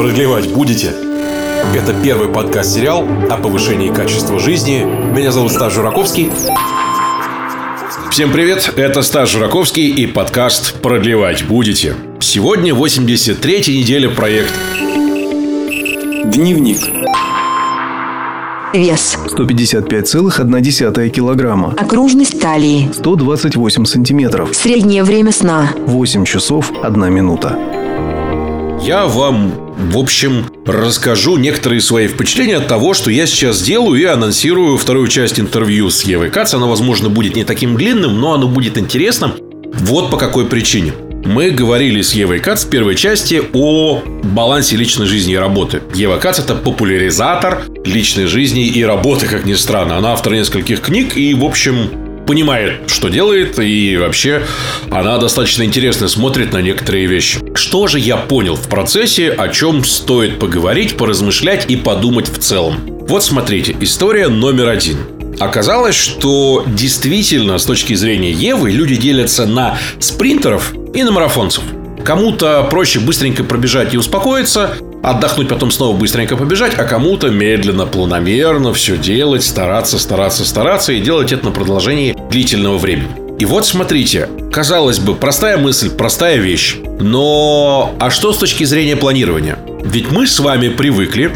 Продлевать будете? Это первый подкаст-сериал о повышении качества жизни. Меня зовут Стас Жураковский. Всем привет, это Стас Жураковский и подкаст «Продлевать будете». Сегодня 83-я неделя проекта. Дневник. Вес. 155,1 килограмма. Окружность талии. 128 сантиметров. Среднее время сна. 8 часов 1 минута. Я вам, в общем, расскажу некоторые свои впечатления от того, что я сейчас делаю и анонсирую вторую часть интервью с Евой Кац. Оно, возможно, будет не таким длинным, но оно будет интересным. Вот по какой причине. Мы говорили с Евой Кац в первой части о балансе личной жизни и работы. Ева Кац – это популяризатор личной жизни и работы, как ни странно. Она автор нескольких книг и, в общем, понимает, что делает, и вообще она достаточно интересно смотрит на некоторые вещи. Что же я понял в процессе, о чем стоит поговорить, поразмышлять и подумать в целом? Вот смотрите, история номер один. Оказалось, что действительно, с точки зрения Евы, люди делятся на спринтеров и на марафонцев. Кому-то проще быстренько пробежать и успокоиться, отдохнуть, потом снова быстренько побежать, а кому-то медленно, планомерно все делать, стараться, стараться, стараться и делать это на продолжении длительного времени. И вот смотрите, казалось бы, простая мысль, простая вещь. Но а что с точки зрения планирования? Ведь мы с вами привыкли,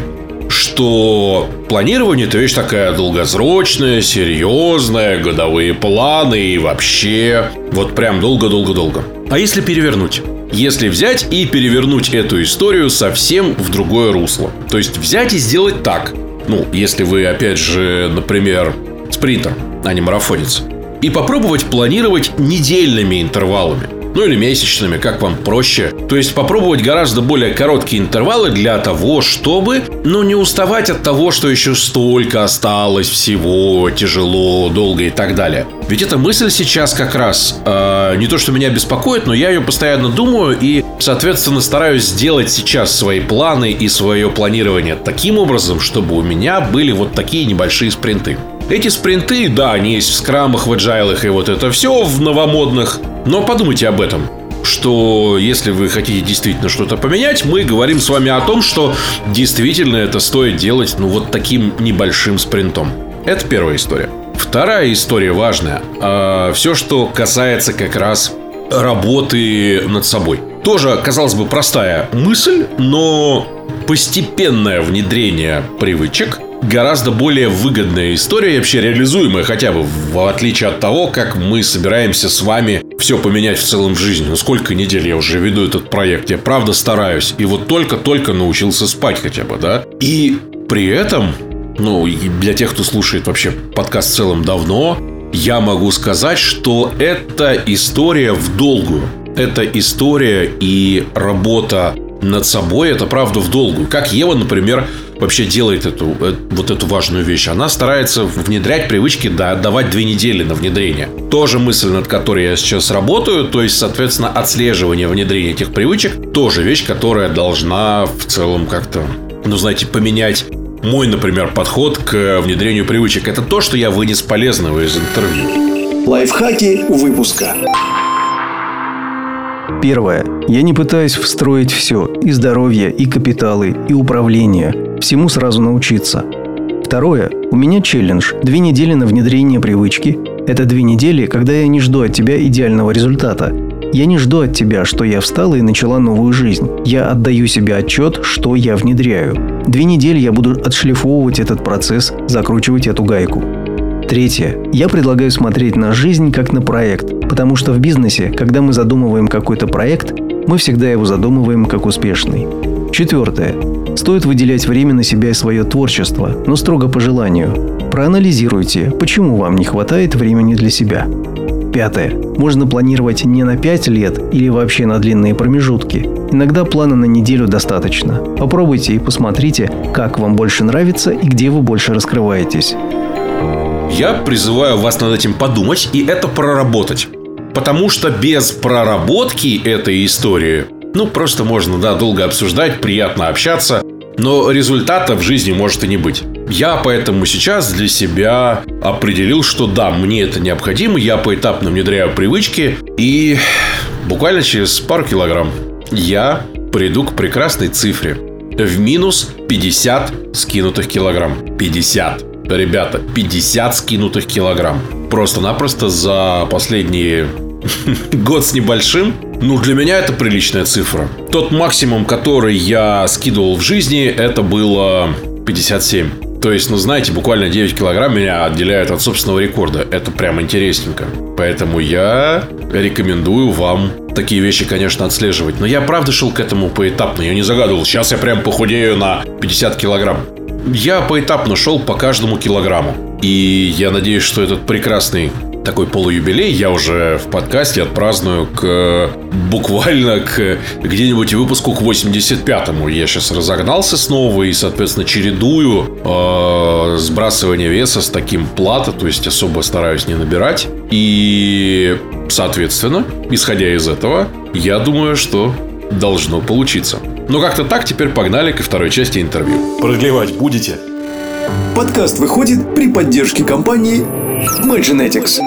что планирование это вещь такая долгосрочная, серьезная, годовые планы и вообще вот прям долго-долго-долго. А если перевернуть? Если взять и перевернуть эту историю совсем в другое русло. То есть взять и сделать так. Ну, если вы, опять же, например, спринтер, а не марафонец. И попробовать планировать недельными интервалами ну или месячными, как вам проще. То есть попробовать гораздо более короткие интервалы для того, чтобы, ну, не уставать от того, что еще столько осталось всего, тяжело, долго и так далее. Ведь эта мысль сейчас как раз э, не то, что меня беспокоит, но я ее постоянно думаю и, соответственно, стараюсь сделать сейчас свои планы и свое планирование таким образом, чтобы у меня были вот такие небольшие спринты. Эти спринты, да, они есть в скрамах, в agile и вот это все в новомодных. Но подумайте об этом что если вы хотите действительно что-то поменять, мы говорим с вами о том, что действительно это стоит делать ну вот таким небольшим спринтом. Это первая история. Вторая история важная. А, все, что касается как раз работы над собой. Тоже, казалось бы, простая мысль, но постепенное внедрение привычек гораздо более выгодная история вообще реализуемая хотя бы в отличие от того, как мы собираемся с вами все поменять в целом в жизни. Ну, сколько недель я уже веду этот проект, я правда стараюсь. И вот только-только научился спать хотя бы, да? И при этом, ну, для тех, кто слушает вообще подкаст в целом давно, я могу сказать, что это история в долгую. Это история и работа над собой, это правда в долгую. Как Ева, например, вообще делает эту, э, вот эту важную вещь. Она старается внедрять привычки, да, отдавать две недели на внедрение. Тоже мысль, над которой я сейчас работаю, то есть, соответственно, отслеживание внедрения этих привычек, тоже вещь, которая должна в целом как-то, ну, знаете, поменять мой, например, подход к внедрению привычек. Это то, что я вынес полезного из интервью. Лайфхаки выпуска. Первое. Я не пытаюсь встроить все – и здоровье, и капиталы, и управление. Всему сразу научиться. Второе. У меня челлендж. Две недели на внедрение привычки. Это две недели, когда я не жду от тебя идеального результата. Я не жду от тебя, что я встала и начала новую жизнь. Я отдаю себе отчет, что я внедряю. Две недели я буду отшлифовывать этот процесс, закручивать эту гайку. Третье. Я предлагаю смотреть на жизнь как на проект, потому что в бизнесе, когда мы задумываем какой-то проект, мы всегда его задумываем как успешный. Четвертое. Стоит выделять время на себя и свое творчество, но строго по желанию. Проанализируйте, почему вам не хватает времени для себя. Пятое. Можно планировать не на 5 лет или вообще на длинные промежутки. Иногда плана на неделю достаточно. Попробуйте и посмотрите, как вам больше нравится и где вы больше раскрываетесь. Я призываю вас над этим подумать и это проработать. Потому что без проработки этой истории, ну, просто можно, да, долго обсуждать, приятно общаться, но результата в жизни может и не быть. Я поэтому сейчас для себя определил, что да, мне это необходимо, я поэтапно внедряю привычки, и буквально через пару килограмм я приду к прекрасной цифре в минус 50 скинутых килограмм. 50. Ребята, 50 скинутых килограмм. Просто-напросто за последние год с небольшим. Ну, для меня это приличная цифра. Тот максимум, который я скидывал в жизни, это было 57. То есть, ну, знаете, буквально 9 килограмм меня отделяют от собственного рекорда. Это прям интересненько. Поэтому я рекомендую вам такие вещи, конечно, отслеживать. Но я правда шел к этому поэтапно. Я не загадывал, сейчас я прям похудею на 50 килограмм. Я поэтапно шел по каждому килограмму. И я надеюсь, что этот прекрасный такой полуюбилей я уже в подкасте отпраздную к буквально к где-нибудь выпуску к 85-му. Я сейчас разогнался снова и, соответственно, чередую э, сбрасывание веса с таким плата, то есть особо стараюсь не набирать. И, соответственно, исходя из этого, я думаю, что должно получиться. Но как-то так теперь погнали ко второй части интервью. Продлевать будете? Подкаст выходит при поддержке компании MyGenetics.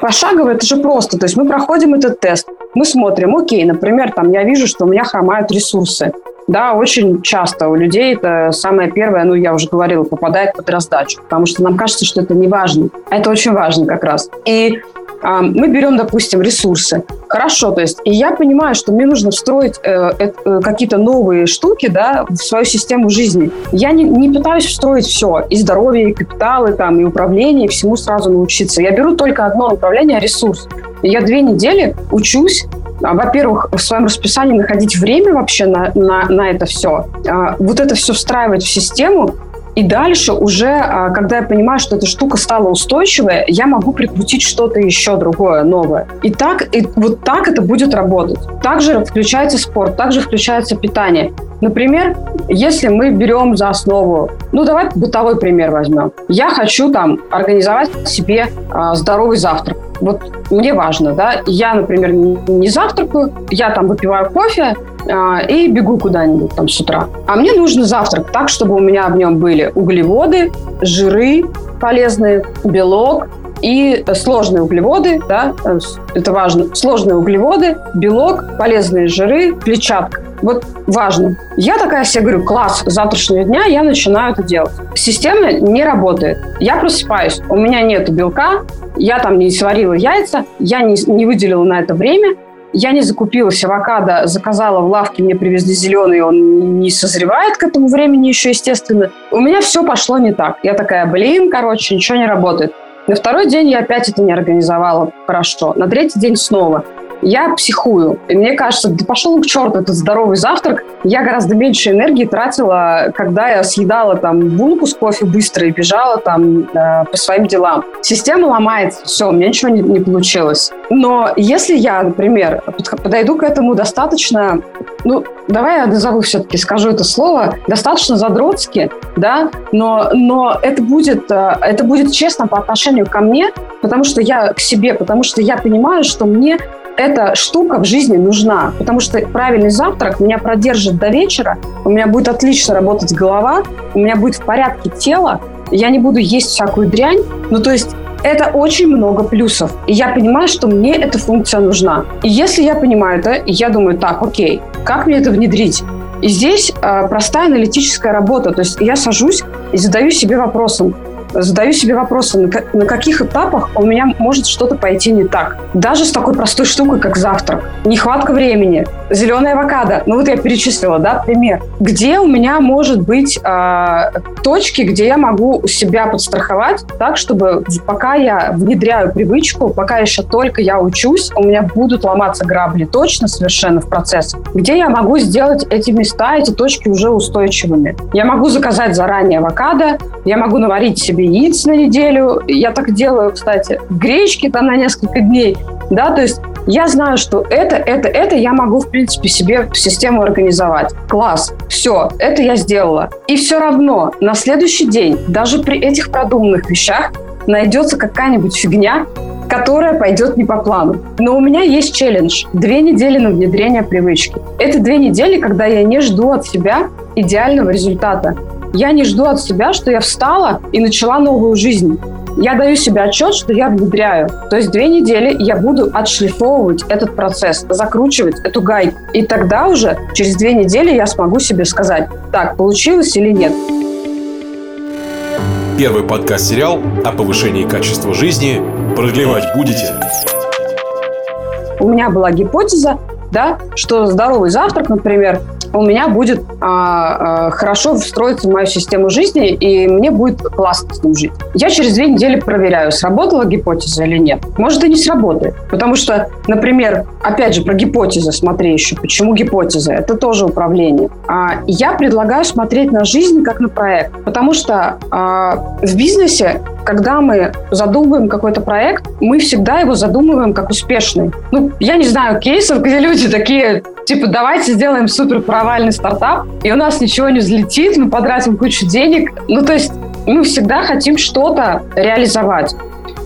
Пошагово это же просто. То есть мы проходим этот тест, мы смотрим, окей, например, там я вижу, что у меня хромают ресурсы. Да, очень часто у людей это самое первое, ну, я уже говорила, попадает под раздачу, потому что нам кажется, что это не важно. Это очень важно как раз. И а, мы берем, допустим, ресурсы. Хорошо, то есть, и я понимаю, что мне нужно встроить э, э, какие-то новые штуки, да, в свою систему жизни. Я не, не пытаюсь встроить все, и здоровье, и капиталы, там, и управление, и всему сразу научиться. Я беру только одно направление – ресурс. Я две недели учусь во-первых, в своем расписании находить время вообще на, на, на это все, а, вот это все встраивать в систему, и дальше уже, а, когда я понимаю, что эта штука стала устойчивой, я могу прикрутить что-то еще другое, новое. И так, и вот так это будет работать. Также включается спорт, также включается питание. Например, если мы берем за основу, ну давай бытовой пример возьмем. Я хочу там организовать себе э, здоровый завтрак. Вот мне важно, да, я, например, не завтракаю, я там выпиваю кофе, а, и бегу куда-нибудь там с утра. А мне нужен завтрак так, чтобы у меня в нем были углеводы, жиры полезные, белок, и сложные углеводы, да, э, это важно, сложные углеводы, белок, полезные жиры, клетчатка. Вот важно. Я такая себе говорю, класс, с завтрашнего дня я начинаю это делать. Система не работает. Я просыпаюсь, у меня нет белка, я там не сварила яйца, я не, не выделила на это время, я не закупилась авокадо, заказала в лавке, мне привезли зеленый, он не созревает к этому времени еще, естественно. У меня все пошло не так. Я такая, блин, короче, ничего не работает. На второй день я опять это не организовала хорошо. На третий день снова я психую. И мне кажется, да пошел к черту этот здоровый завтрак. Я гораздо меньше энергии тратила, когда я съедала там булку с кофе быстро и бежала там э, по своим делам. Система ломается, все, у меня ничего не, не получилось. Но если я, например, подойду к этому достаточно, ну, давай я назову все-таки, скажу это слово, достаточно задротски, да, но, но это будет, э, это будет честно по отношению ко мне, потому что я к себе, потому что я понимаю, что мне эта штука в жизни нужна, потому что правильный завтрак меня продержит до вечера, у меня будет отлично работать голова, у меня будет в порядке тело, я не буду есть всякую дрянь. Ну, то есть это очень много плюсов. И я понимаю, что мне эта функция нужна. И если я понимаю это, я думаю, так, окей, как мне это внедрить? И здесь э, простая аналитическая работа. То есть я сажусь и задаю себе вопросом, задаю себе вопросы, на каких этапах у меня может что-то пойти не так. Даже с такой простой штукой, как завтрак. Нехватка времени, зеленая авокадо. Ну вот я перечислила, да, пример. Где у меня может быть э, точки, где я могу себя подстраховать так, чтобы пока я внедряю привычку, пока еще только я учусь, у меня будут ломаться грабли точно совершенно в процесс. Где я могу сделать эти места, эти точки уже устойчивыми. Я могу заказать заранее авокадо, я могу наварить себе яиц на неделю. Я так делаю, кстати, гречки там на несколько дней. Да, то есть я знаю, что это, это, это я могу, в принципе, себе систему организовать. Класс, все, это я сделала. И все равно на следующий день, даже при этих продуманных вещах, найдется какая-нибудь фигня, которая пойдет не по плану. Но у меня есть челлендж. Две недели на внедрение привычки. Это две недели, когда я не жду от себя идеального результата. Я не жду от себя, что я встала и начала новую жизнь. я даю себе отчет, что я внедряю. То есть две недели я буду отшлифовывать этот процесс, закручивать эту гайку. И тогда уже через две недели я смогу себе сказать, так, получилось или нет. Первый подкаст-сериал о повышении качества жизни продлевать будете. У меня была гипотеза, да, что здоровый завтрак, например, у меня будет а, а, хорошо встроиться в мою систему жизни, и мне будет классно с ним жить. Я через две недели проверяю, сработала гипотеза или нет. Может, и не сработает. Потому что, например, опять же, про гипотезы смотри еще. Почему гипотеза? Это тоже управление. А, я предлагаю смотреть на жизнь как на проект. Потому что а, в бизнесе когда мы задумываем какой-то проект, мы всегда его задумываем как успешный. Ну, я не знаю кейсов, где люди такие, типа, давайте сделаем супер провальный стартап, и у нас ничего не взлетит, мы потратим кучу денег. Ну, то есть мы всегда хотим что-то реализовать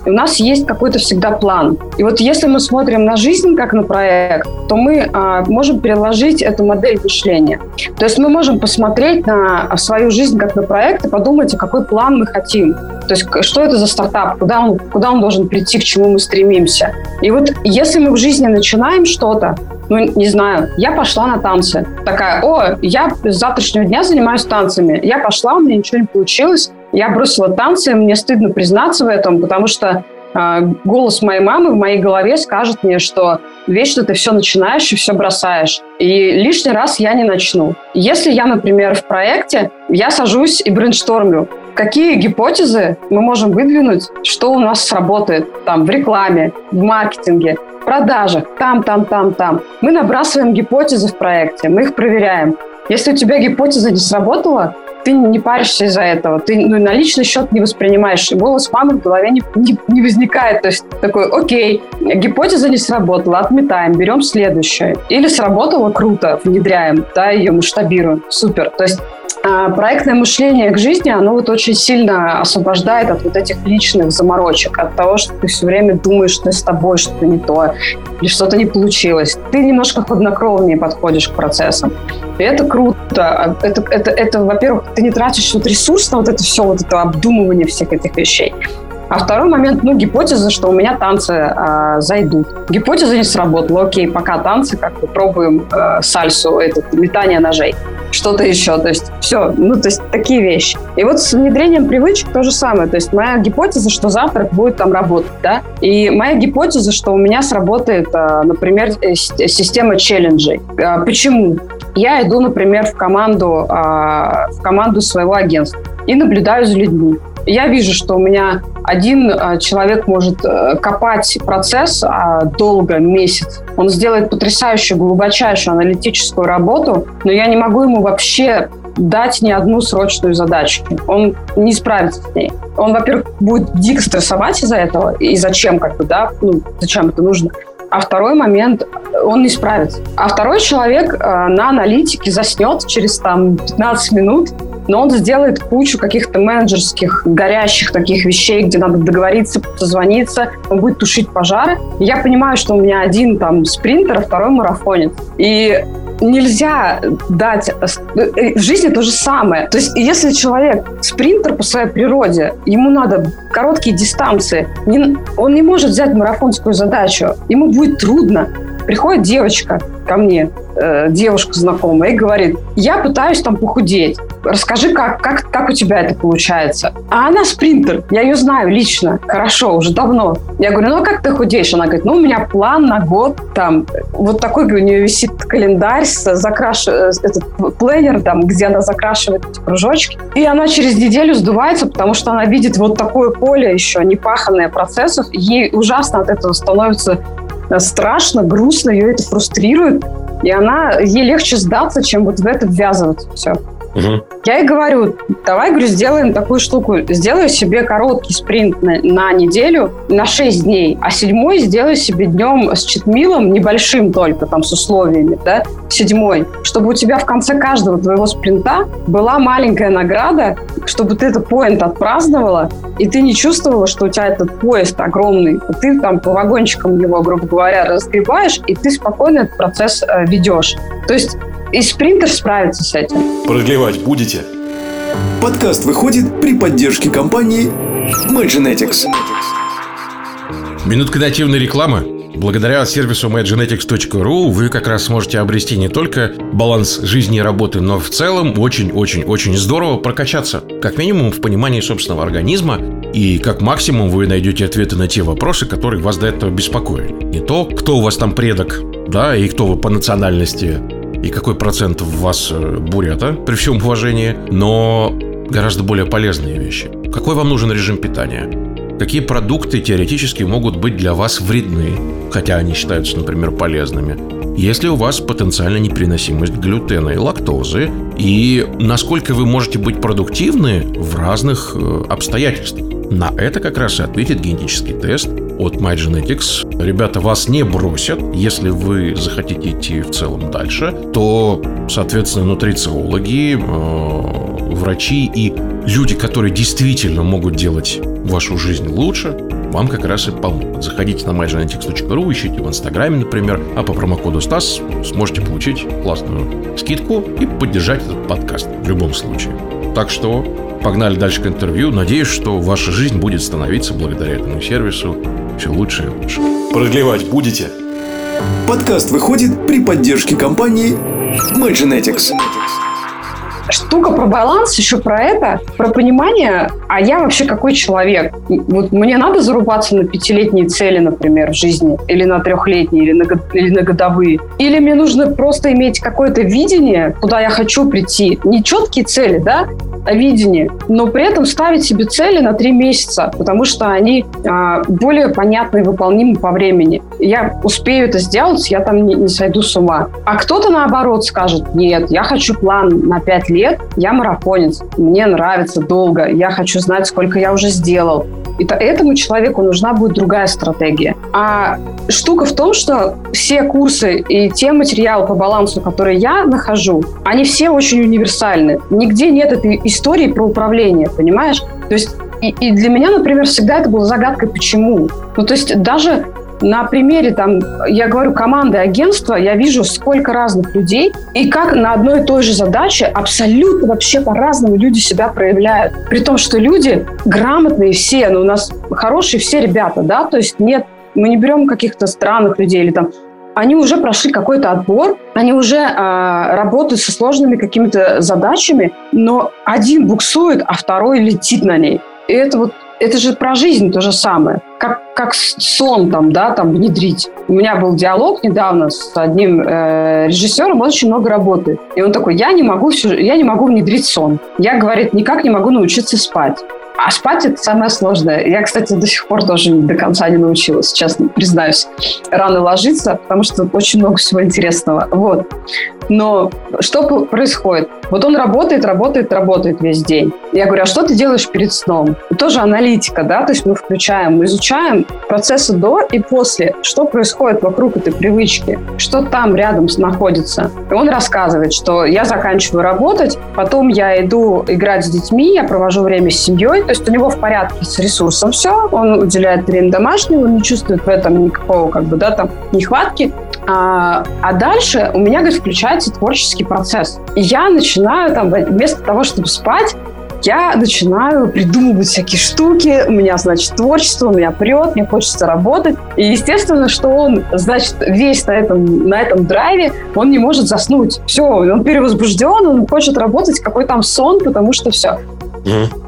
у нас есть какой-то всегда план. И вот если мы смотрим на жизнь как на проект, то мы а, можем переложить эту модель мышления. То есть мы можем посмотреть на свою жизнь как на проект и подумать, а какой план мы хотим. То есть что это за стартап, куда он, куда он должен прийти, к чему мы стремимся. И вот если мы в жизни начинаем что-то, ну, не знаю, я пошла на танцы. Такая, о, я с завтрашнего дня занимаюсь танцами. Я пошла, у меня ничего не получилось. Я бросила танцы, мне стыдно признаться в этом, потому что э, голос моей мамы в моей голове скажет мне, что вечно ты все начинаешь и все бросаешь. И лишний раз я не начну. Если я, например, в проекте, я сажусь и брейнштормлю, какие гипотезы мы можем выдвинуть, что у нас сработает там в рекламе, в маркетинге, в продажах, там, там, там, там. Мы набрасываем гипотезы в проекте, мы их проверяем. Если у тебя гипотеза не сработала, ты не паришься из-за этого, ты ну, на личный счет не воспринимаешь, и голос мамы в голове не, не, не возникает. То есть такой, окей, гипотеза не сработала, отметаем, берем следующее. Или сработало, круто, внедряем, да, ее масштабируем, супер. То есть проектное мышление к жизни, оно вот очень сильно освобождает от вот этих личных заморочек, от того, что ты все время думаешь, что с тобой что-то не то, или что-то не получилось. Ты немножко хладнокровнее подходишь к процессам. И это круто. А, это, это, это во-первых, ты не тратишь вот ресурс на вот это все, вот это обдумывание всех этих вещей. А второй момент, ну, гипотеза, что у меня танцы э, зайдут. Гипотеза не сработала. Окей, пока танцы, как бы пробуем э, сальсу, это метание ножей что-то еще. То есть все, ну, то есть такие вещи. И вот с внедрением привычек то же самое. То есть моя гипотеза, что завтрак будет там работать, да, и моя гипотеза, что у меня сработает, а, например, э, система челленджей. А, почему? Я иду, например, в команду, а, в команду своего агентства и наблюдаю за людьми я вижу, что у меня один э, человек может э, копать процесс а, долго, месяц. Он сделает потрясающую, глубочайшую аналитическую работу, но я не могу ему вообще дать ни одну срочную задачу. Он не справится с ней. Он, во-первых, будет дико стрессовать из-за этого. И зачем, как бы, да, ну, зачем это нужно. А второй момент, он не справится. А второй человек э, на аналитике заснет через там 15 минут, но он сделает кучу каких-то менеджерских, горящих таких вещей, где надо договориться, позвониться, он будет тушить пожары. я понимаю, что у меня один там спринтер, а второй марафонец. И нельзя дать... Э, в жизни то же самое. То есть если человек спринтер по своей природе, ему надо короткие дистанции, он не может взять марафонскую задачу, ему будет трудно. Приходит девочка ко мне, э, девушка знакомая, и говорит, я пытаюсь там похудеть. Расскажи, как, как, как у тебя это получается? А она спринтер, я ее знаю лично, хорошо, уже давно. Я говорю, ну а как ты худеешь? Она говорит, ну у меня план на год, там, вот такой у нее висит календарь, с закраш... Э, этот плеер, там, где она закрашивает эти кружочки. И она через неделю сдувается, потому что она видит вот такое поле еще, непаханное процессов, ей ужасно от этого становится страшно, грустно, ее это фрустрирует, и она, ей легче сдаться, чем вот в это ввязываться все. Я ей говорю, давай, говорю, сделаем такую штуку. Сделаю себе короткий спринт на, на неделю, на 6 дней, а седьмой сделаю себе днем с читмилом, небольшим только, там, с условиями, да, седьмой, чтобы у тебя в конце каждого твоего спринта была маленькая награда, чтобы ты этот поинт отпраздновала, и ты не чувствовала, что у тебя этот поезд огромный, ты там по вагончикам его, грубо говоря, разгребаешь, и ты спокойно этот процесс э, ведешь. То есть и спринтер справится с этим. Продлевать будете? Подкаст выходит при поддержке компании MyGenetics. Минутка нативной рекламы. Благодаря сервису mygenetics.ru вы как раз сможете обрести не только баланс жизни и работы, но в целом очень-очень-очень здорово прокачаться. Как минимум в понимании собственного организма и как максимум вы найдете ответы на те вопросы, которые вас до этого беспокоили. Не то, кто у вас там предок, да, и кто вы по национальности, и какой процент в вас э, бурята, при всем уважении, но гораздо более полезные вещи. Какой вам нужен режим питания? какие продукты теоретически могут быть для вас вредны, хотя они считаются, например, полезными. Если у вас потенциальная непереносимость глютена и лактозы, и насколько вы можете быть продуктивны в разных э, обстоятельствах. На это как раз и ответит генетический тест от MyGenetics. Ребята вас не бросят, если вы захотите идти в целом дальше, то, соответственно, нутрициологи, э, врачи и люди, которые действительно могут делать вашу жизнь лучше, вам как раз и помогут. Заходите на mygenetics.ru, ищите в Инстаграме, например, а по промокоду Стас сможете получить классную скидку и поддержать этот подкаст в любом случае. Так что погнали дальше к интервью. Надеюсь, что ваша жизнь будет становиться благодаря этому сервису все лучше и лучше. Продлевать будете? Подкаст выходит при поддержке компании MyGenetics штука про баланс, еще про это, про понимание, а я вообще какой человек? Вот мне надо зарубаться на пятилетние цели, например, в жизни, или на трехлетние, или на, или на годовые. Или мне нужно просто иметь какое-то видение, куда я хочу прийти. Не четкие цели, да, а видение, но при этом ставить себе цели на три месяца, потому что они а, более понятны и выполнимы по времени. Я успею это сделать, я там не, не сойду с ума. А кто-то наоборот скажет, нет, я хочу план на пять лет, я марафонец, мне нравится долго, я хочу знать, сколько я уже сделал. И этому человеку нужна будет другая стратегия. А штука в том, что все курсы и те материалы по балансу, которые я нахожу, они все очень универсальны. Нигде нет этой истории про управление, понимаешь? То есть и, и для меня, например, всегда это было загадкой, почему. Ну, то есть даже на примере, там, я говорю, команды агентства, я вижу, сколько разных людей, и как на одной и той же задаче абсолютно вообще по-разному люди себя проявляют. При том, что люди грамотные все, ну, у нас хорошие все ребята, да, то есть нет, мы не берем каких-то странных людей или там они уже прошли какой-то отбор, они уже э, работают со сложными какими-то задачами, но один буксует, а второй летит на ней. И это вот это же про жизнь то же самое. Как, как сон там, да, там внедрить. У меня был диалог недавно с одним э, режиссером, он очень много работает. И он такой, я не могу, все, я не могу внедрить сон. Я, говорит, никак не могу научиться спать. А спать это самое сложное. Я, кстати, до сих пор тоже до конца не научилась, честно признаюсь. Рано ложиться, потому что очень много всего интересного. Вот. Но что происходит? Вот он работает, работает, работает весь день. Я говорю, а что ты делаешь перед сном? Тоже аналитика, да, то есть мы включаем, мы изучаем процессы до и после, что происходит вокруг этой привычки, что там рядом находится. И он рассказывает, что я заканчиваю работать, потом я иду играть с детьми, я провожу время с семьей, то есть у него в порядке с ресурсом все, он уделяет время домашнему, не чувствует в этом никакого, как бы, да, там, нехватки. А, а дальше у меня, говорит, включается творческий процесс. И я начинаю там, вместо того, чтобы спать, я начинаю придумывать всякие штуки, у меня, значит, творчество, у меня прет, мне хочется работать. И естественно, что он, значит, весь на этом, на этом драйве, он не может заснуть. Все, он перевозбужден, он хочет работать, какой там сон, потому что все.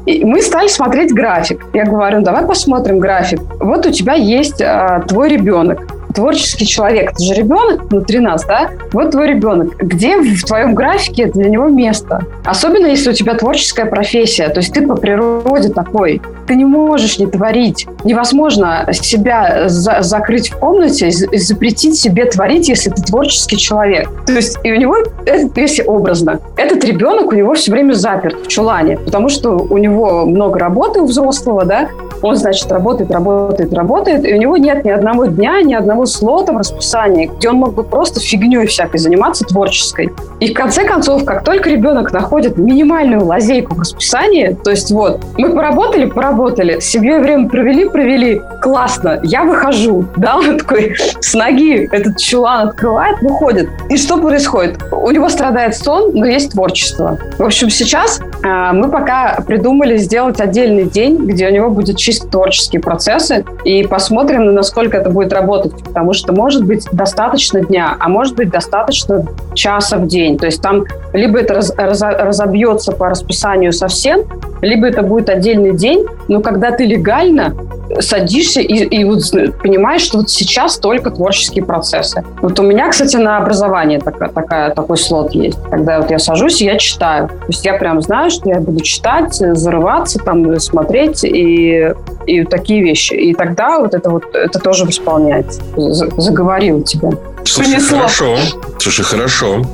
И мы стали смотреть график. Я говорю, давай посмотрим график. Вот у тебя есть а, твой ребенок творческий человек, это же ребенок внутри нас, да? Вот твой ребенок. Где в твоем графике для него место? Особенно, если у тебя творческая профессия, то есть ты по природе такой. Ты не можешь не творить. Невозможно себя за закрыть в комнате и запретить себе творить, если ты творческий человек. То есть и у него, это, если образно, этот ребенок у него все время заперт в чулане, потому что у него много работы у взрослого, да, он, значит, работает, работает, работает, и у него нет ни одного дня, ни одного слота в расписании, где он мог бы просто фигней всякой заниматься творческой. И в конце концов, как только ребенок находит минимальную лазейку в расписании, то есть вот, мы поработали, поработали, с семьей время провели, провели, классно, я выхожу, да, он такой с ноги этот чулан открывает, выходит. И что происходит? У него страдает сон, но есть творчество. В общем, сейчас э, мы пока придумали сделать отдельный день, где у него будет чисто творческие процессы, и посмотрим, насколько это будет работать, потому что может быть достаточно дня, а может быть достаточно часа в день. То есть там либо это раз, раз, разобьется по расписанию совсем, либо это будет отдельный день, но когда ты легально садишься и, и вот понимаешь, что вот сейчас только творческие процессы. Вот у меня, кстати, на образование такая, такая, такой слот есть. Когда вот я сажусь, я читаю. То есть я прям знаю, что я буду читать, зарываться, там, смотреть и, и такие вещи. И тогда вот это вот это тоже восполняется. Заговорил тебя. Слушай, Принесло. хорошо. Слушай, хорошо.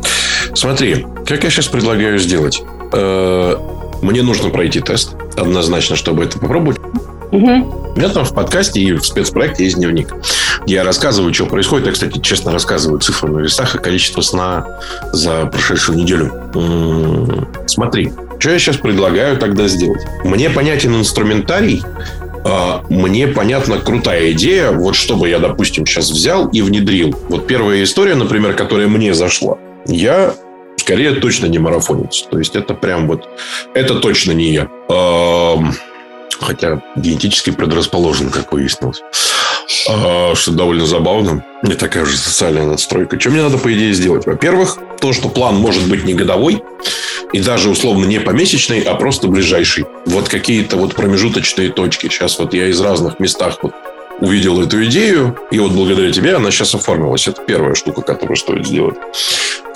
Смотри, как я сейчас предлагаю сделать? Э, мне нужно пройти тест, однозначно, чтобы это попробовать. У меня там в подкасте и в спецпроекте есть дневник. Я рассказываю, что происходит. Я, кстати, честно рассказываю цифры на весах и количество сна за прошедшую неделю. М-м-м. Смотри, что я сейчас предлагаю тогда сделать? Мне понятен инструментарий, а, мне понятна крутая идея, вот чтобы я, допустим, сейчас взял и внедрил. Вот первая история, например, которая мне зашла. Я скорее точно не марафонец. То есть это прям вот, это точно не я хотя генетически предрасположен, как выяснилось. А, что довольно забавно. Не такая же социальная надстройка. Что мне надо, по идее, сделать? Во-первых, то, что план может быть не годовой, и даже условно не помесячный, а просто ближайший. Вот какие-то вот промежуточные точки. Сейчас вот я из разных местах вот увидел эту идею, и вот благодаря тебе она сейчас оформилась. Это первая штука, которую стоит сделать.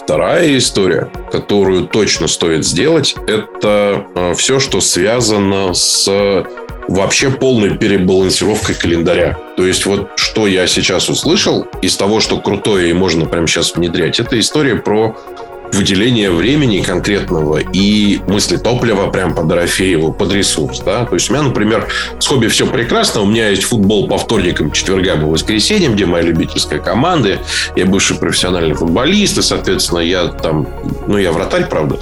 Вторая история, которую точно стоит сделать, это э, все, что связано с вообще полной перебалансировкой календаря. То есть вот что я сейчас услышал из того, что крутое и можно прямо сейчас внедрять, это история про выделение времени конкретного и мысли топлива прям под Дорофееву, под ресурс. Да? То есть у меня, например, с хобби все прекрасно. У меня есть футбол по вторникам, четвергам и воскресеньям, где моя любительская команда. Я бывший профессиональный футболист, и, соответственно, я там... Ну, я вратарь, правда.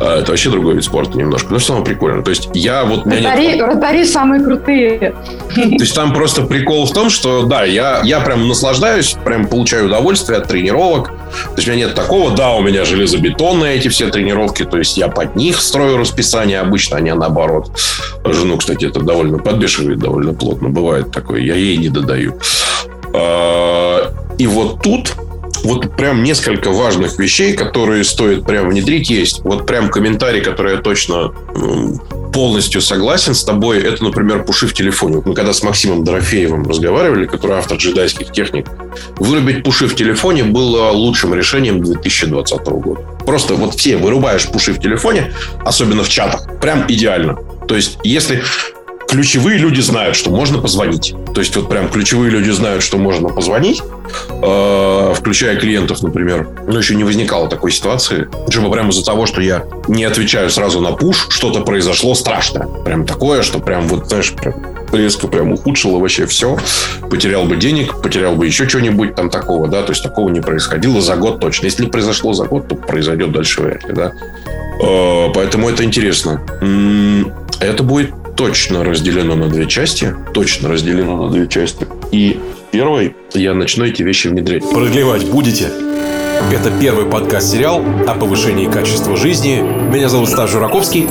А, это вообще другой вид спорта немножко. Но все равно прикольно. То есть я вот... Вратари, нет... вратари самые крутые. То есть там просто прикол в том, что, да, я, я прям наслаждаюсь, прям получаю удовольствие от тренировок. То есть у меня нет такого, да, у меня железо железобетонные эти все тренировки, то есть я под них строю расписание обычно, а не наоборот. Жену, кстати, это довольно подбешивает довольно плотно. Бывает такое, я ей не додаю. А, и вот тут вот прям несколько важных вещей, которые стоит прям внедрить, есть. Вот прям комментарий, который я точно полностью согласен с тобой. Это, например, пуши в телефоне. Мы когда с Максимом Дорофеевым разговаривали, который автор джедайских техник, вырубить пуши в телефоне было лучшим решением 2020 года. Просто вот все вырубаешь пуши в телефоне, особенно в чатах, прям идеально. То есть, если ключевые люди знают, что можно позвонить. То есть вот прям ключевые люди знают, что можно позвонить, э, включая клиентов, например. Но еще не возникало такой ситуации. Чтобы прямо из-за того, что я не отвечаю сразу на пуш, что-то произошло страшное. Прям такое, что прям вот, знаешь, прям резко прям ухудшило вообще все. Потерял бы денег, потерял бы еще что-нибудь там такого, да. То есть такого не происходило за год точно. Если произошло за год, то произойдет дальше вряд ли, да. Э, поэтому это интересно. Это будет точно разделено на две части. Точно разделено на две части. И первой я начну эти вещи внедрять. Продлевать будете? Это первый подкаст-сериал о повышении качества жизни. Меня зовут Стас Жураковский.